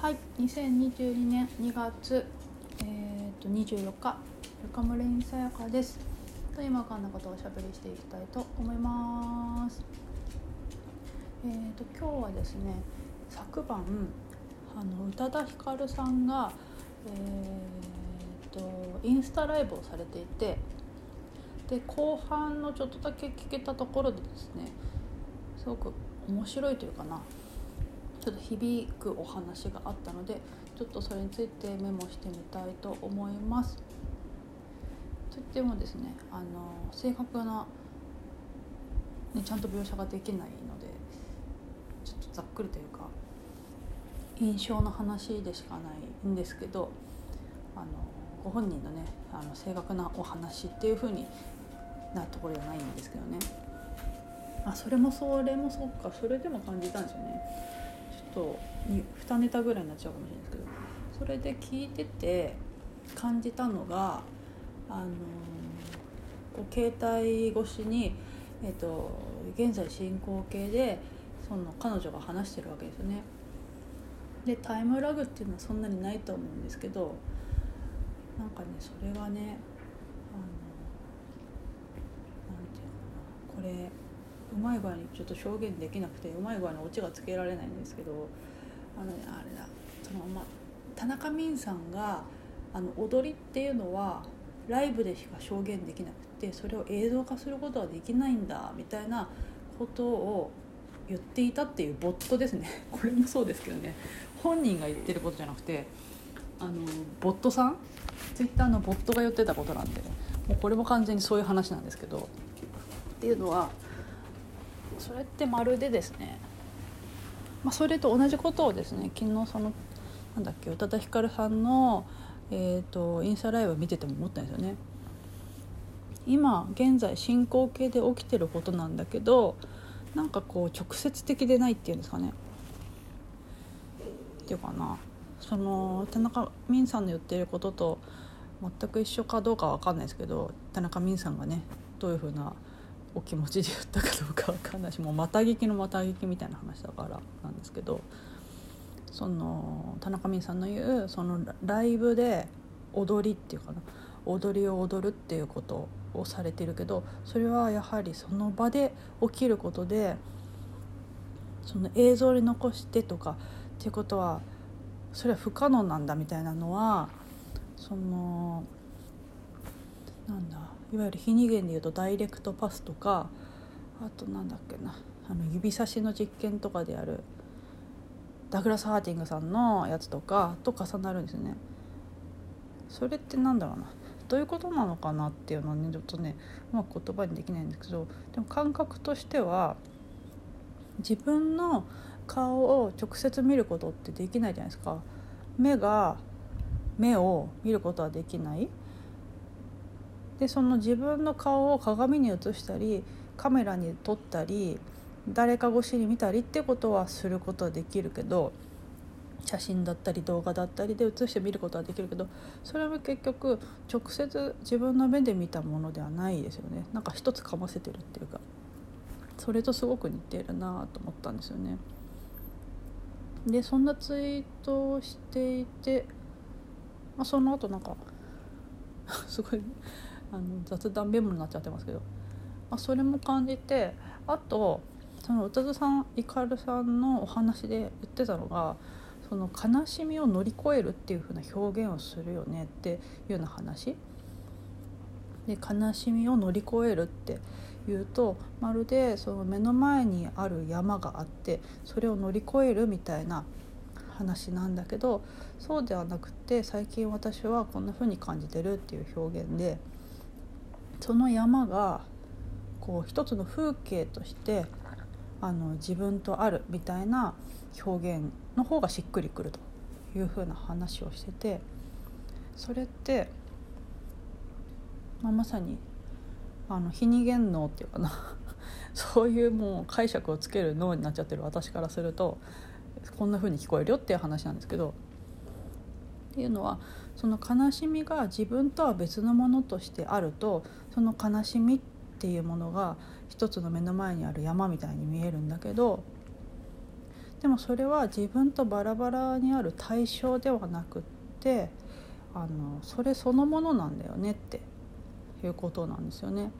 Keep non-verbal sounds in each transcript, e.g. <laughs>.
はい、2022年2月、えー、と24日、ルカムレインさやかです。と今からのことをおしゃべりしていきたいと思います。えー、と今日はですね、昨晩あの宇多田ヒカルさんがえー、とインスタライブをされていて、で後半のちょっとだけ聞けたところでですね、すごく面白いというかな。ちょっと響くお話があったのでちょっとそれについてメモしてみたいと思います。といってもですねあの正確な、ね、ちゃんと描写ができないのでちょっとざっくりというか印象の話でしかないんですけどあのご本人のねあの正確なお話っていう風になところじゃないんですけどねあそれもそれもそっかそれでも感じたんですよね。ょっと2ネタぐらいになっちゃうかもしれないですけどそれで聞いてて感じたのがあのこう携帯越しに、えっと、現在進行形でその彼女が話してるわけですよね。でタイムラグっていうのはそんなにないと思うんですけどなんかねそれがねあのなんていうのかなこれうい具合にちょっと表現できなくてうまい具合にオチがつけられないんですけどあの、ね、あれだその、ま、田中泯さんがあの踊りっていうのはライブでしか表現できなくてそれを映像化することはできないんだみたいなことを言っていたっていうボットですね。<laughs> これもそうですけどね。本人が言ってることじゃなくてあのボットさん？ツイッターのボットが言ってたことなんでもうこれも完全にそういう話なんですけどっていうのはそれってまるでですね、まあ、それと同じことをですね昨日そのなんだっけ宇多田ヒカルさんの、えーと、インスタライブ見てても思ったんですよね。今現在進行形で起きてることなんだけどなんかこう直接的でないっていうんですかね。っていうかなその田中泯さんの言ってることと全く一緒かどうかは分かんないですけど田中泯さんがねどういうふうなお気持ちで言ったかどうか分かんないしもうまた聞きのまた聞きみたいな話だからなんですけどその田中泯さんの言うそのライブで踊りっていうかな踊りを踊るっていうことをされてるけどそれはやはりその場で起きることでその映像に残してとかっていうことはそれは不可能なんだみたいなのはそのなんだいわゆる非二元でいうとダイレクトパスとかあとなんだっけなあの指差しの実験とかであるダグラス・ハーティングさんのやつとかと重なるんですね。それってなんだろうなどういうことなのかなっていうのはねちょっとねうまく言葉にできないんですけどでも感覚としては自分の顔を直接見ることってできないじゃないですか。目が目を見ることはできないでその自分の顔を鏡に映したりカメラに撮ったり誰か越しに見たりってことはすることはできるけど写真だったり動画だったりで写して見ることはできるけどそれは結局直接自分の目で見たものではないですよねなんか一つかませてるっていうかそれとすごく似てるなと思ったんですよね。でそんなツイートをしていて、まあ、その後なんか <laughs> すごいあの雑談メモになっちゃってますけど、まあ、それも感じてあとその宇多田さんイカルさんのお話で言ってたのがその悲しみを乗り越えるっていう風な表現をするよねっていうような話。で悲しみを乗り越えるっていうとまるでその目の前にある山があってそれを乗り越えるみたいな話なんだけどそうではなくて最近私はこんな風に感じてるっていう表現でその山がこう一つの風景としてあの自分とあるみたいな表現の方がしっくりくるというふうな話をしててそれって、まあ、まさにあの非二元脳っていうかな。<laughs> そういうもう解釈をつける脳になっちゃってる私からするとこんな風に聞こえるよっていう話なんですけどっていうのはその悲しみが自分とは別のものとしてあるとその悲しみっていうものが一つの目の前にある山みたいに見えるんだけどでもそれは自分とバラバラにある対象ではなくってあのそれそのものなんだよねっていうことなんですよね。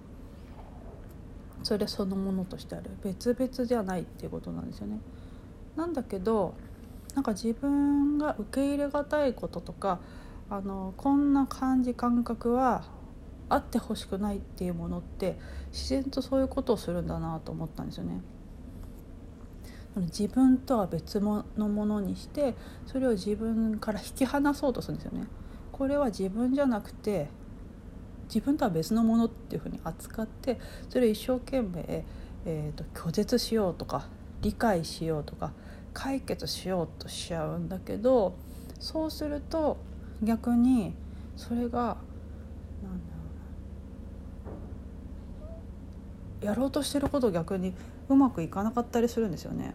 それそのものとしてある別々じゃないっていうことなんですよね。なんだけどなんか自分が受け入れがたいこととかあのこんな感じ感覚はあってほしくないっていうものって自然とそういうことをするんだなと思ったんですよね。自分とは別のものにしてそれを自分から引き離そうとするんですよね。これは自分じゃなくて自分とは別のものっていうふうに扱ってそれを一生懸命、えーと、拒絶しようとか理解しようとか解決しようとしちゃうんだけどそうすると逆にそれがなんだろうなやろうとしてること逆にうまくいかなかったりするんですよね。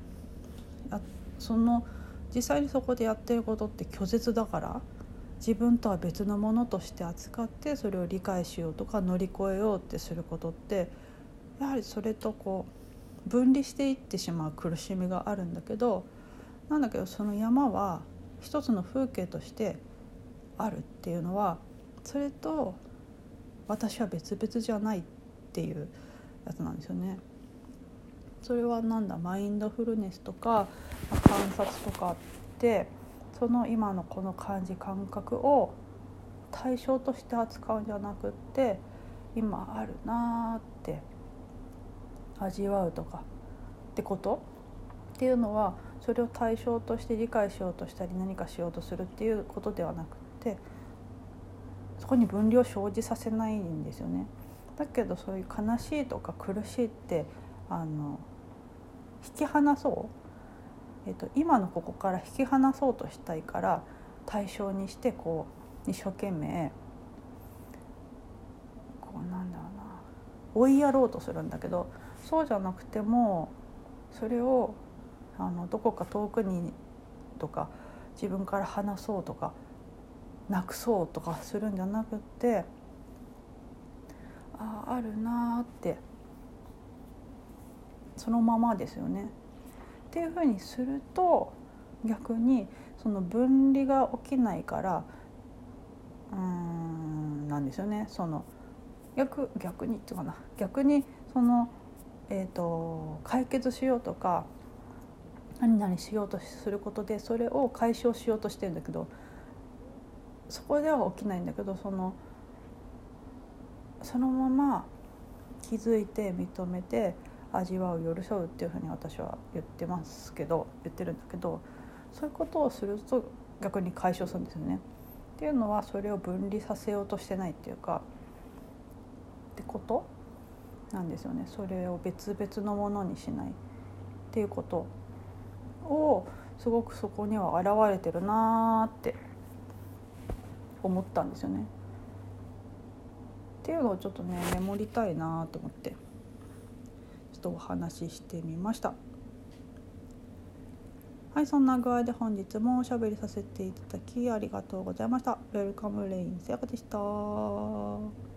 その実際にそこでやってることって拒絶だから自分とは別のものとして扱ってそれを理解しようとか乗り越えようってすることってやはりそれとこう分離していってしまう苦しみがあるんだけどなんだけどその山は一つの風景としてあるっていうのはそれと私は別々じゃないっていうやつなんですよね。それはなんだマインドフルネスとか観察とかってその今のこの感じ感覚を対象として扱うんじゃなくって今あるなーって味わうとかってこと？っていうのはそれを対象として理解しようとしたり何かしようとするっていうことではなくってそこに分離を生じさせないんですよね。だけどそういう悲しいとか苦しいってあの引き離そう、えーと、今のここから引き離そうとしたいから対象にしてこう一生懸命こうなんだろうな追いやろうとするんだけどそうじゃなくてもそれをあのどこか遠くにとか自分から離そうとかなくそうとかするんじゃなくってあああるなーってそのままですよね。っていうふうにすると逆にその分離が起きないからうーんなんですよねその逆逆にっていうかな逆にその、えーと、解決しようとか何々しようとすることでそれを解消しようとしてるんだけどそこでは起きないんだけどそのそのまま気づいて認めて味わう寄り添うっていうふうに私は言ってますけど言ってるんだけどそういうことをすると逆に解消するんですよね。っていうのはそれを分離させようとしてないっていうかってことなんですよね。それを別々のものにしないっていうことをすごくそこには現れてるなーって思ったんですよね。っていうのをちょっとねメモりたいなと思ってちょっ。とお話ししてみましたはいそんな具合で本日もおしゃべりさせていただきありがとうございましたウェルカムレインせやかでした